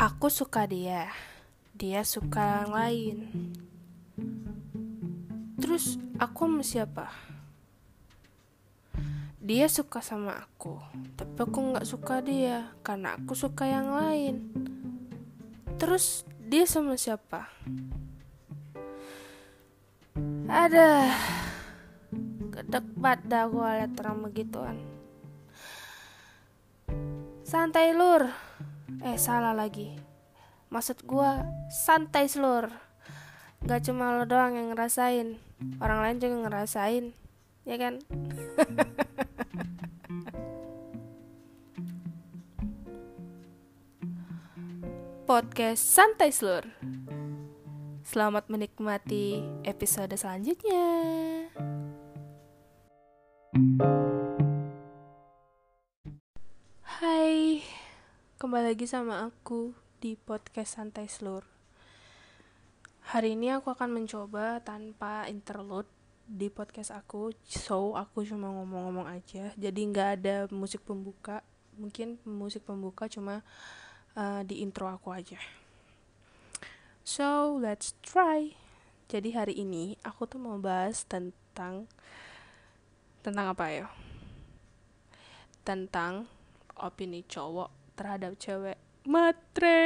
Aku suka dia, dia suka yang lain. Terus aku sama siapa? Dia suka sama aku, tapi aku nggak suka dia karena aku suka yang lain. Terus dia sama siapa? Ada banget dah gue liat orang begituan. Santai lur. Eh salah lagi. Maksud gue santai selur. Gak cuma lo doang yang ngerasain, orang lain juga ngerasain, ya kan? Podcast santai selur. Selamat menikmati episode selanjutnya. Hai, kembali lagi sama aku di podcast santai selur. Hari ini aku akan mencoba tanpa interlude di podcast aku, so aku cuma ngomong-ngomong aja. Jadi nggak ada musik pembuka, mungkin musik pembuka cuma uh, di intro aku aja. So let's try. Jadi hari ini aku tuh mau bahas tentang tentang apa ya? Tentang opini cowok terhadap cewek matre.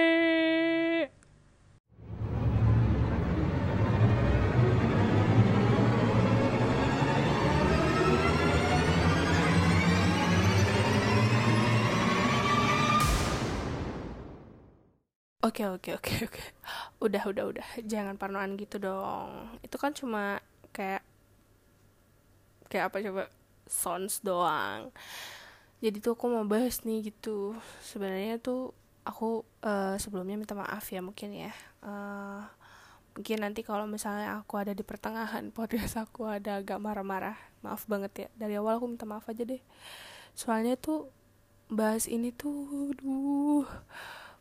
Oke oke oke oke. Udah udah udah. Jangan parnoan gitu dong. Itu kan cuma kayak kayak apa coba sounds doang. Jadi tuh aku mau bahas nih gitu. Sebenarnya tuh aku uh, sebelumnya minta maaf ya mungkin ya. Uh, mungkin nanti kalau misalnya aku ada di pertengahan podcast aku ada agak marah-marah. Maaf banget ya. Dari awal aku minta maaf aja deh. Soalnya tuh bahas ini tuh duh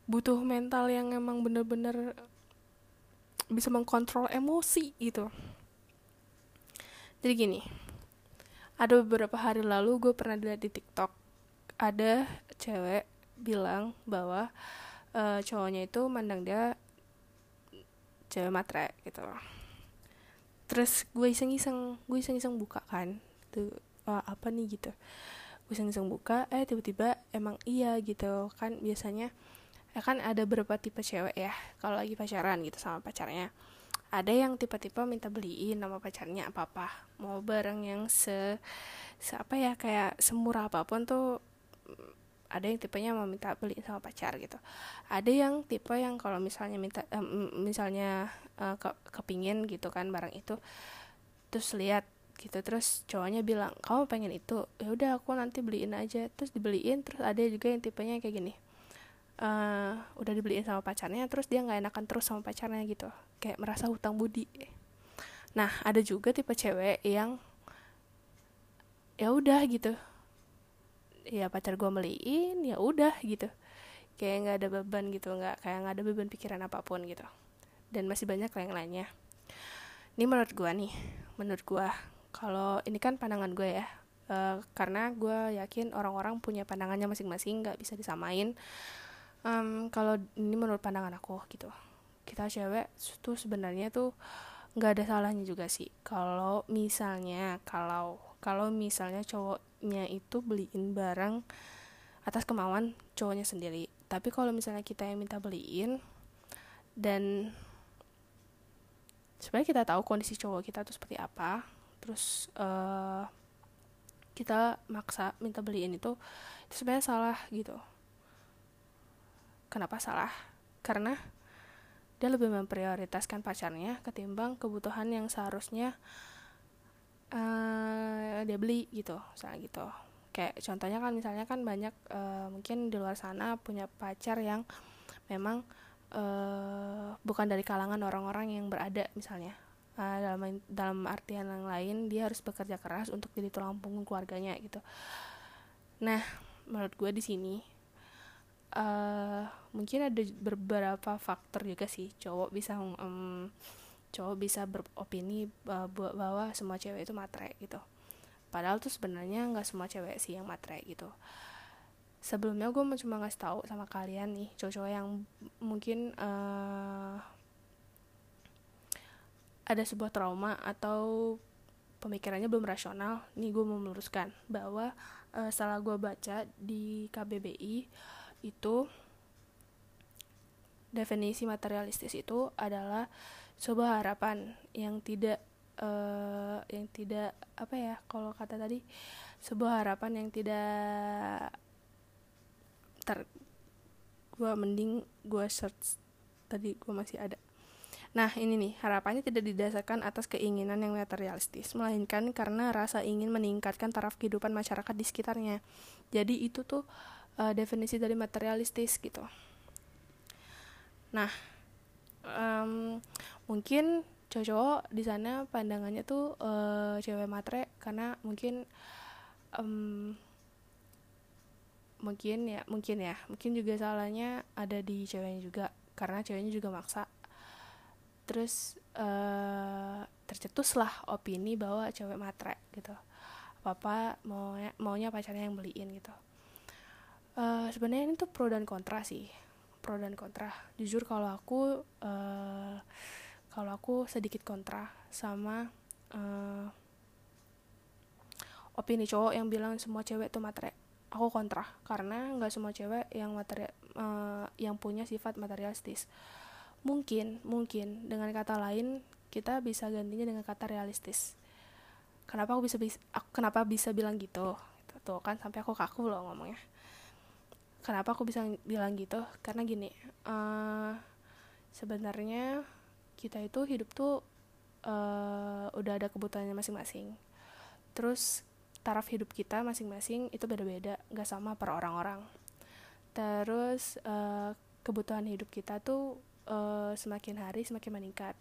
butuh mental yang emang bener-bener bisa mengkontrol emosi gitu jadi gini ada beberapa hari lalu gue pernah lihat di TikTok ada cewek bilang bahwa uh, cowoknya itu mandang dia cewek matre gitu terus gue iseng-iseng gue iseng-iseng buka kan tuh uh, apa nih? gitu. Gue iseng-iseng buka eh tiba-tiba emang iya gitu kan biasanya ya kan ada beberapa tipe cewek ya kalau lagi pacaran gitu sama pacarnya. Ada yang tipe-tipe minta beliin sama pacarnya apa apa mau barang yang se, se apa ya kayak semurah apa pun tuh ada yang tipenya mau minta beliin sama pacar gitu. Ada yang tipe yang kalau misalnya minta um, misalnya uh, ke, kepingin gitu kan barang itu terus lihat gitu terus cowoknya bilang kamu pengen itu? Ya udah aku nanti beliin aja. Terus dibeliin terus ada juga yang tipenya kayak gini uh, udah dibeliin sama pacarnya terus dia nggak enakan terus sama pacarnya gitu. Kayak merasa hutang budi. Nah ada juga tipe cewek yang ya udah gitu ya pacar gue beliin ya udah gitu. Kayak nggak ada beban gitu nggak kayak nggak ada beban pikiran apa pun gitu. Dan masih banyak yang lainnya. Ini menurut gue nih menurut gue kalau ini kan pandangan gue ya uh, karena gue yakin orang-orang punya pandangannya masing-masing nggak bisa disamain. Um, kalau ini menurut pandangan aku gitu kita cewek tuh sebenarnya tuh nggak ada salahnya juga sih. Kalau misalnya kalau kalau misalnya cowoknya itu beliin barang atas kemauan cowoknya sendiri tapi kalau misalnya kita yang minta beliin dan sebenarnya kita tahu kondisi cowok kita tuh seperti apa terus uh, kita maksa minta beliin itu itu sebenarnya salah gitu Kenapa salah? Karena dia lebih memprioritaskan pacarnya ketimbang kebutuhan yang seharusnya uh, dia beli gitu, misalnya gitu. Kayak contohnya kan misalnya kan banyak uh, mungkin di luar sana punya pacar yang memang uh, bukan dari kalangan orang-orang yang berada misalnya uh, dalam dalam artian yang lain dia harus bekerja keras untuk jadi tulang punggung keluarganya gitu. Nah, menurut gue di sini uh, mungkin ada beberapa faktor juga sih cowok bisa um, cowok bisa beropini uh, bahwa semua cewek itu matre gitu. Padahal tuh sebenarnya nggak semua cewek sih yang matre gitu. Sebelumnya gue mau cuma ngasih tahu sama kalian nih cowok-cowok yang mungkin uh, ada sebuah trauma atau pemikirannya belum rasional nih gue mau meluruskan bahwa uh, setelah gue baca di KBBI itu definisi materialistis itu adalah sebuah harapan yang tidak uh, yang tidak apa ya kalau kata tadi sebuah harapan yang tidak ter gue mending gue search tadi gue masih ada Nah, ini nih, harapannya tidak didasarkan atas keinginan yang materialistis, melainkan karena rasa ingin meningkatkan taraf kehidupan masyarakat di sekitarnya. Jadi itu tuh uh, definisi dari materialistis gitu. Nah, um, mungkin cowok di sana pandangannya tuh uh, cewek matre karena mungkin um, mungkin ya mungkin ya mungkin juga salahnya ada di ceweknya juga karena ceweknya juga maksa. Terus uh, tercetuslah opini bahwa cewek matre gitu. Apa apa maunya maunya pacarnya yang beliin gitu. Uh, sebenarnya ini tuh pro dan kontra sih pro dan kontra. Jujur kalau aku uh, kalau aku sedikit kontra sama uh, opini cowok yang bilang semua cewek tuh matre aku kontra karena nggak semua cewek yang materi uh, yang punya sifat materialistis. Mungkin mungkin dengan kata lain kita bisa gantinya dengan kata realistis. Kenapa aku bisa aku, kenapa bisa bilang gitu tuh kan sampai aku kaku loh ngomongnya kenapa aku bisa bilang gitu? Karena gini uh, sebenarnya kita itu hidup tuh uh, udah ada kebutuhannya masing-masing. Terus taraf hidup kita masing-masing itu beda-beda gak sama per orang-orang. Terus uh, kebutuhan hidup kita tuh uh, semakin hari semakin meningkat.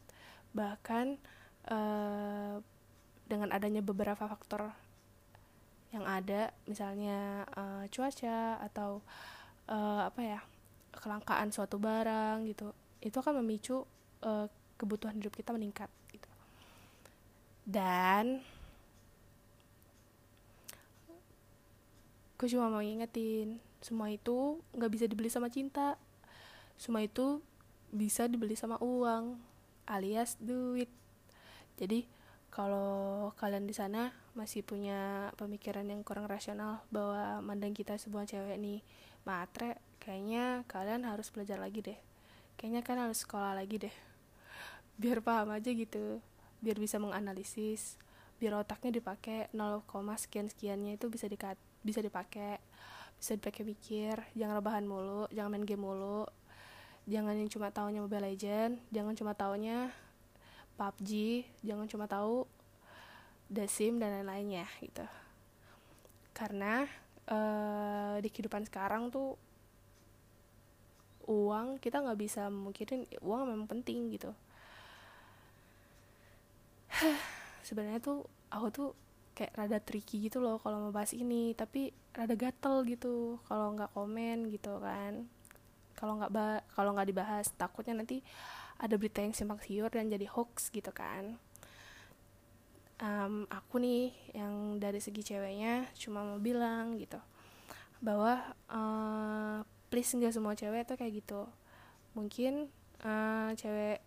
Bahkan uh, dengan adanya beberapa faktor yang ada misalnya uh, cuaca atau uh, apa ya kelangkaan suatu barang gitu itu akan memicu uh, kebutuhan hidup kita meningkat gitu. Dan gue cuma mau ngingetin semua itu nggak bisa dibeli sama cinta. Semua itu bisa dibeli sama uang alias duit. Jadi kalau kalian di sana masih punya pemikiran yang kurang rasional bahwa mandang kita sebuah cewek nih matre kayaknya kalian harus belajar lagi deh. Kayaknya kalian harus sekolah lagi deh. Biar paham aja gitu biar bisa menganalisis biar otaknya dipakai 0, sekian sekiannya itu bisa dikat bisa dipakai bisa dipakai pikir jangan rebahan mulu jangan main game mulu jangan yang cuma taunya Mobile Legend jangan cuma taunya PUBG jangan cuma tahu The Sim dan lain-lainnya gitu. Karena uh, di kehidupan sekarang tuh uang kita nggak bisa mungkin uang memang penting gitu. Sebenarnya tuh aku tuh kayak rada tricky gitu loh kalau mau bahas ini. Tapi rada gatel gitu kalau nggak komen gitu kan. Kalau nggak kalau nggak dibahas takutnya nanti ada berita yang simpang siur dan jadi hoax gitu kan. Um, aku nih yang dari segi ceweknya cuma mau bilang gitu bahwa uh, please nggak semua cewek tuh kayak gitu. Mungkin uh, cewek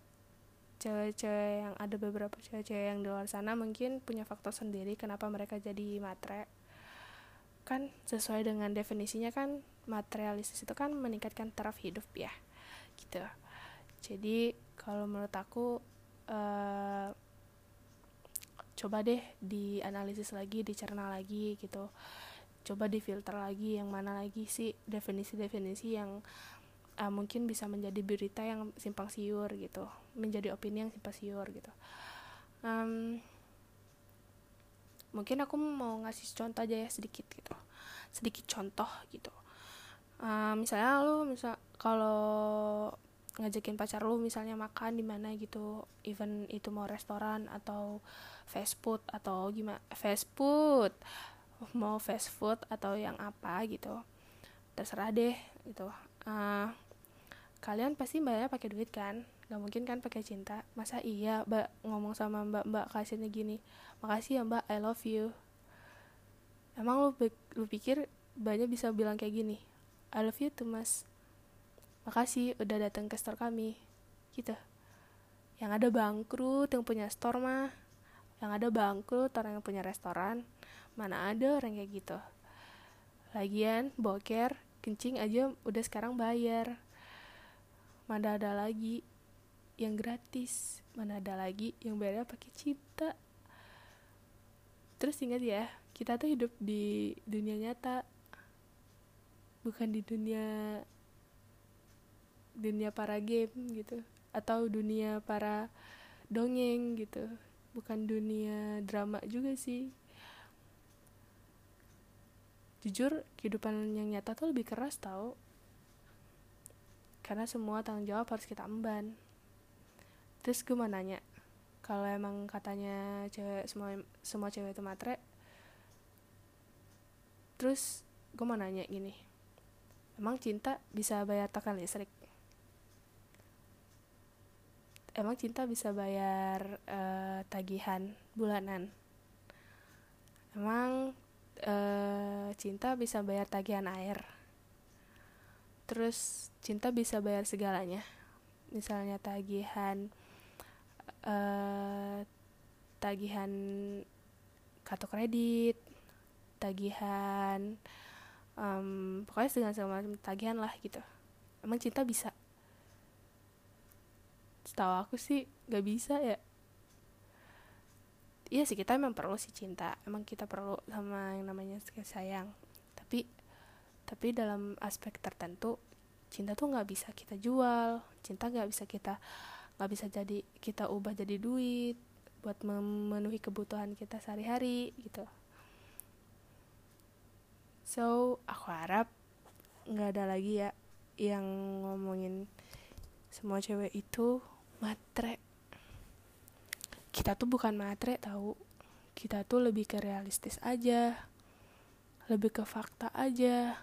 cewek-cewek yang ada beberapa cewek-cewek yang di luar sana mungkin punya faktor sendiri kenapa mereka jadi matre. Kan sesuai dengan definisinya kan materialistis itu kan meningkatkan taraf hidup ya gitu. Jadi kalau menurut aku uh, coba deh dianalisis lagi dicerna lagi gitu. Coba difilter lagi yang mana lagi sih definisi-definisi yang uh, mungkin bisa menjadi berita yang simpang siur gitu. Menjadi opini yang simpang siur gitu. Um, mungkin aku mau ngasih contoh aja ya sedikit gitu. Sedikit contoh gitu. Uh, misalnya lu misal kalau ngajakin pacar lu misalnya makan di mana gitu even itu mau restoran atau fast food atau gimana fast food mau fast food atau yang apa gitu. Terserah deh gitu. Uh, kalian pasti bayarnya pakai duit kan? Nggak mungkin kan pakai cinta? Masa iya mbak ngomong sama mbak mbak kasihnya gini? Makasih ya mbak I love you. Emang lu lu pikir banyak bisa bilang kayak gini? I love you too mas makasih udah datang ke store kami gitu. Yang ada bangkrut yang punya store mah yang ada bangkrut orang yang punya restoran mana ada orang kayak gitu. Lagian boker kencing aja udah sekarang bayar. Mana ada lagi yang gratis mana ada lagi yang bayarnya pakai cinta terus ingat ya kita tuh hidup di dunia nyata bukan di dunia dunia para game gitu. Atau dunia para dongeng gitu. Bukan dunia drama juga sih. Jujur kehidupan yang nyata tuh lebih keras tau. Karena semua tanggung jawab harus kita emban. Terus gue mau nanya kalau emang katanya cewek semua semua cewek itu matre terus gue mau nanya gini. Emang cinta bisa bayar token listrik emang cinta bisa bayar uh, tagihan bulanan. Emang uh, cinta bisa bayar tagihan air. Terus cinta bisa bayar segalanya. Misalnya tagihan uh, tagihan kartu kredit tagihan um, pokoknya segala macam tagihan lah gitu. Emang cinta bisa setahu aku sih gak bisa ya. Iya sih kita emang perlu sih cinta. Emang kita perlu sama yang namanya sayang. Tapi tapi dalam aspek tertentu cinta tuh nggak bisa kita jual. Cinta nggak bisa kita nggak bisa jadi kita ubah jadi duit buat memenuhi kebutuhan kita sehari-hari gitu. So aku harap nggak ada lagi ya yang ngomongin semua cewek itu matre. Kita tuh bukan matre tahu kita tuh lebih ke realistis aja. Lebih ke fakta aja.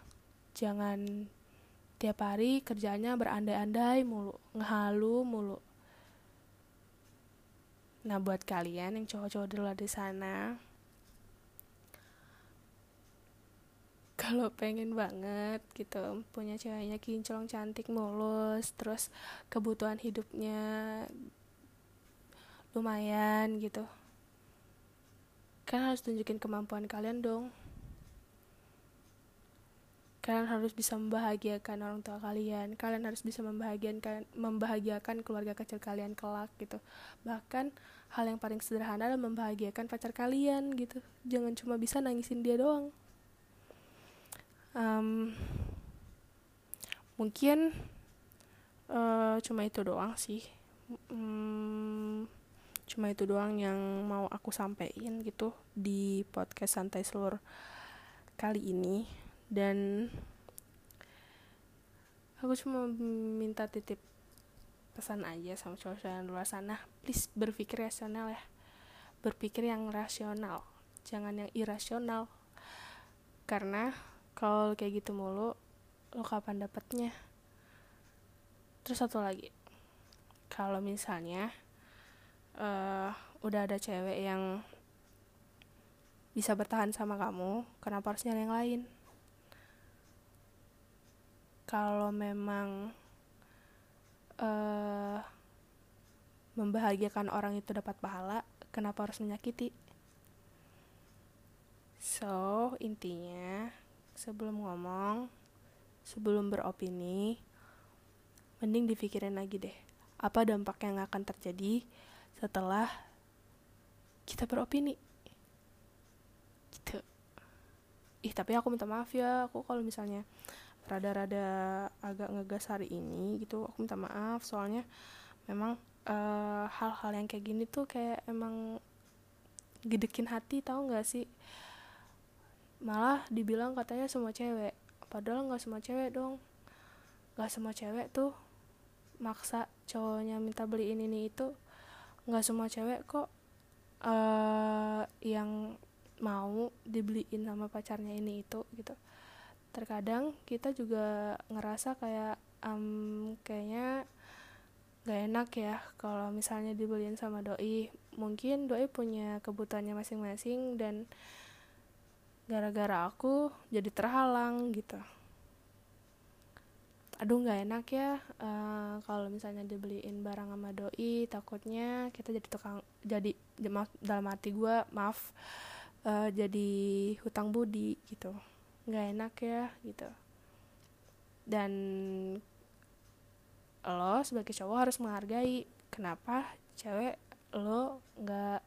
Jangan tiap hari kerjanya berandai-andai mulu ngehalu mulu. Nah buat kalian yang cowok-cowok di luar di sana kalau pengen banget gitu punya ceweknya kinclong cantik mulus terus kebutuhan hidupnya lumayan gitu. Kan harus tunjukin kemampuan kalian dong. Kalian harus bisa membahagiakan orang tua kalian. Kalian harus bisa membahagiakan membahagiakan keluarga kecil kalian kelak gitu. Bahkan hal yang paling sederhana adalah membahagiakan pacar kalian gitu. Jangan cuma bisa nangisin dia doang um, mungkin uh, cuma itu doang sih. Um, cuma itu doang yang mau aku sampaikan gitu di podcast santai seluruh kali ini. Dan aku cuma minta titip pesan aja sama cowok-cowok luar sana. Please berpikir rasional ya. Berpikir yang rasional. Jangan yang irasional. Karena kalau kayak gitu mulu lo kapan dapetnya? Terus satu lagi kalau misalnya uh, udah ada cewek yang bisa bertahan sama kamu kenapa harus nyari yang lain? Kalau memang uh, membahagiakan orang itu dapat pahala kenapa harus menyakiti? So intinya sebelum ngomong, sebelum beropini, mending dipikirin lagi deh, apa dampak yang akan terjadi setelah kita beropini. Gitu. Ih, tapi aku minta maaf ya, aku kalau misalnya rada-rada agak ngegas hari ini gitu, aku minta maaf soalnya memang eh, hal-hal uh, yang kayak gini tuh kayak emang gedekin hati tau gak sih malah dibilang katanya semua cewek. Padahal nggak semua cewek dong. Nggak semua cewek tuh maksa cowoknya minta beli ini ini itu. Nggak semua cewek kok uh, yang mau dibeliin sama pacarnya ini itu gitu. Terkadang kita juga ngerasa kayak um, kayaknya gak enak ya kalau misalnya dibeliin sama doi. Mungkin doi punya kebutuhannya masing-masing dan gara-gara aku jadi terhalang gitu. Aduh nggak enak ya uh, kalau misalnya dibeliin barang sama doi takutnya kita jadi tukang jadi dalam hati gue maaf uh, jadi hutang budi gitu. Nggak enak ya gitu. Dan lo sebagai cowok harus menghargai kenapa cewek lo nggak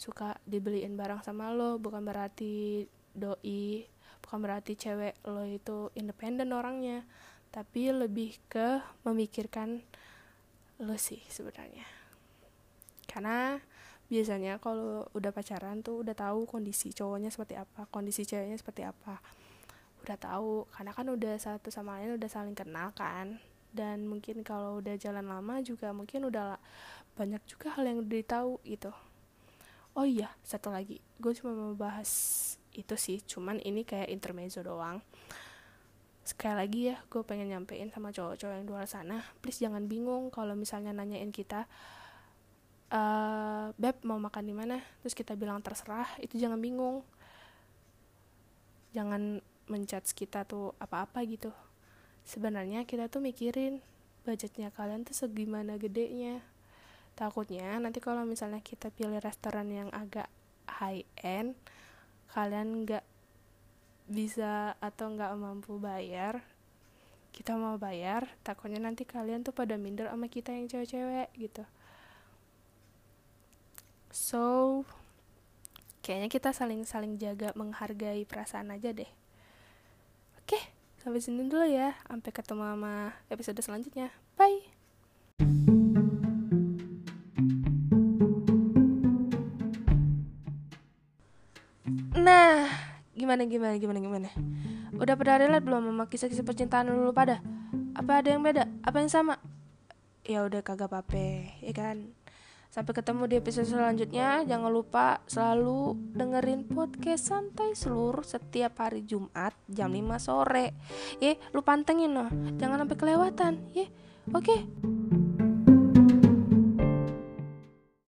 suka dibeliin barang sama lo bukan berarti doi bukan berarti cewek lo itu independen orangnya tapi lebih ke memikirkan lo sih sebenarnya. Karena biasanya kalau udah pacaran tuh udah tahu kondisi cowoknya seperti apa kondisi ceweknya seperti apa. Udah tahu karena kan udah satu sama lain udah saling kenal kan. Dan mungkin kalau udah jalan lama juga mungkin udah banyak juga hal yang udah tahu gitu. Oh iya satu lagi gue cuma mau bahas itu sih cuman ini kayak intermezzo doang. Sekali lagi ya gue pengen nyampein sama cowok-cowok yang di luar sana. Please jangan bingung kalau misalnya nanyain kita uh, beb mau makan di mana? Terus kita bilang terserah. Itu jangan bingung. Jangan mencat kita tuh apa-apa gitu. Sebenarnya kita tuh mikirin budgetnya kalian tuh segimana gedenya. Takutnya nanti kalau misalnya kita pilih restoran yang agak high end kalian nggak bisa atau nggak mampu bayar kita mau bayar takutnya nanti kalian tuh pada minder sama kita yang cewek-cewek gitu. So kayaknya kita saling saling jaga menghargai perasaan aja deh. Oke sampai sini dulu ya. Sampai ketemu sama episode selanjutnya. Bye Gimana gimana gimana gimana? Udah pada relate belum sama kisah-kisah percintaan dulu pada? Apa ada yang beda? Apa yang sama? Ya udah kagak apa-apa, ya kan? Sampai ketemu di episode selanjutnya. Jangan lupa selalu dengerin podcast santai seluruh setiap hari Jumat jam 5 sore. Ya, lu pantengin loh. Jangan sampai kelewatan, ya. Oke. Okay?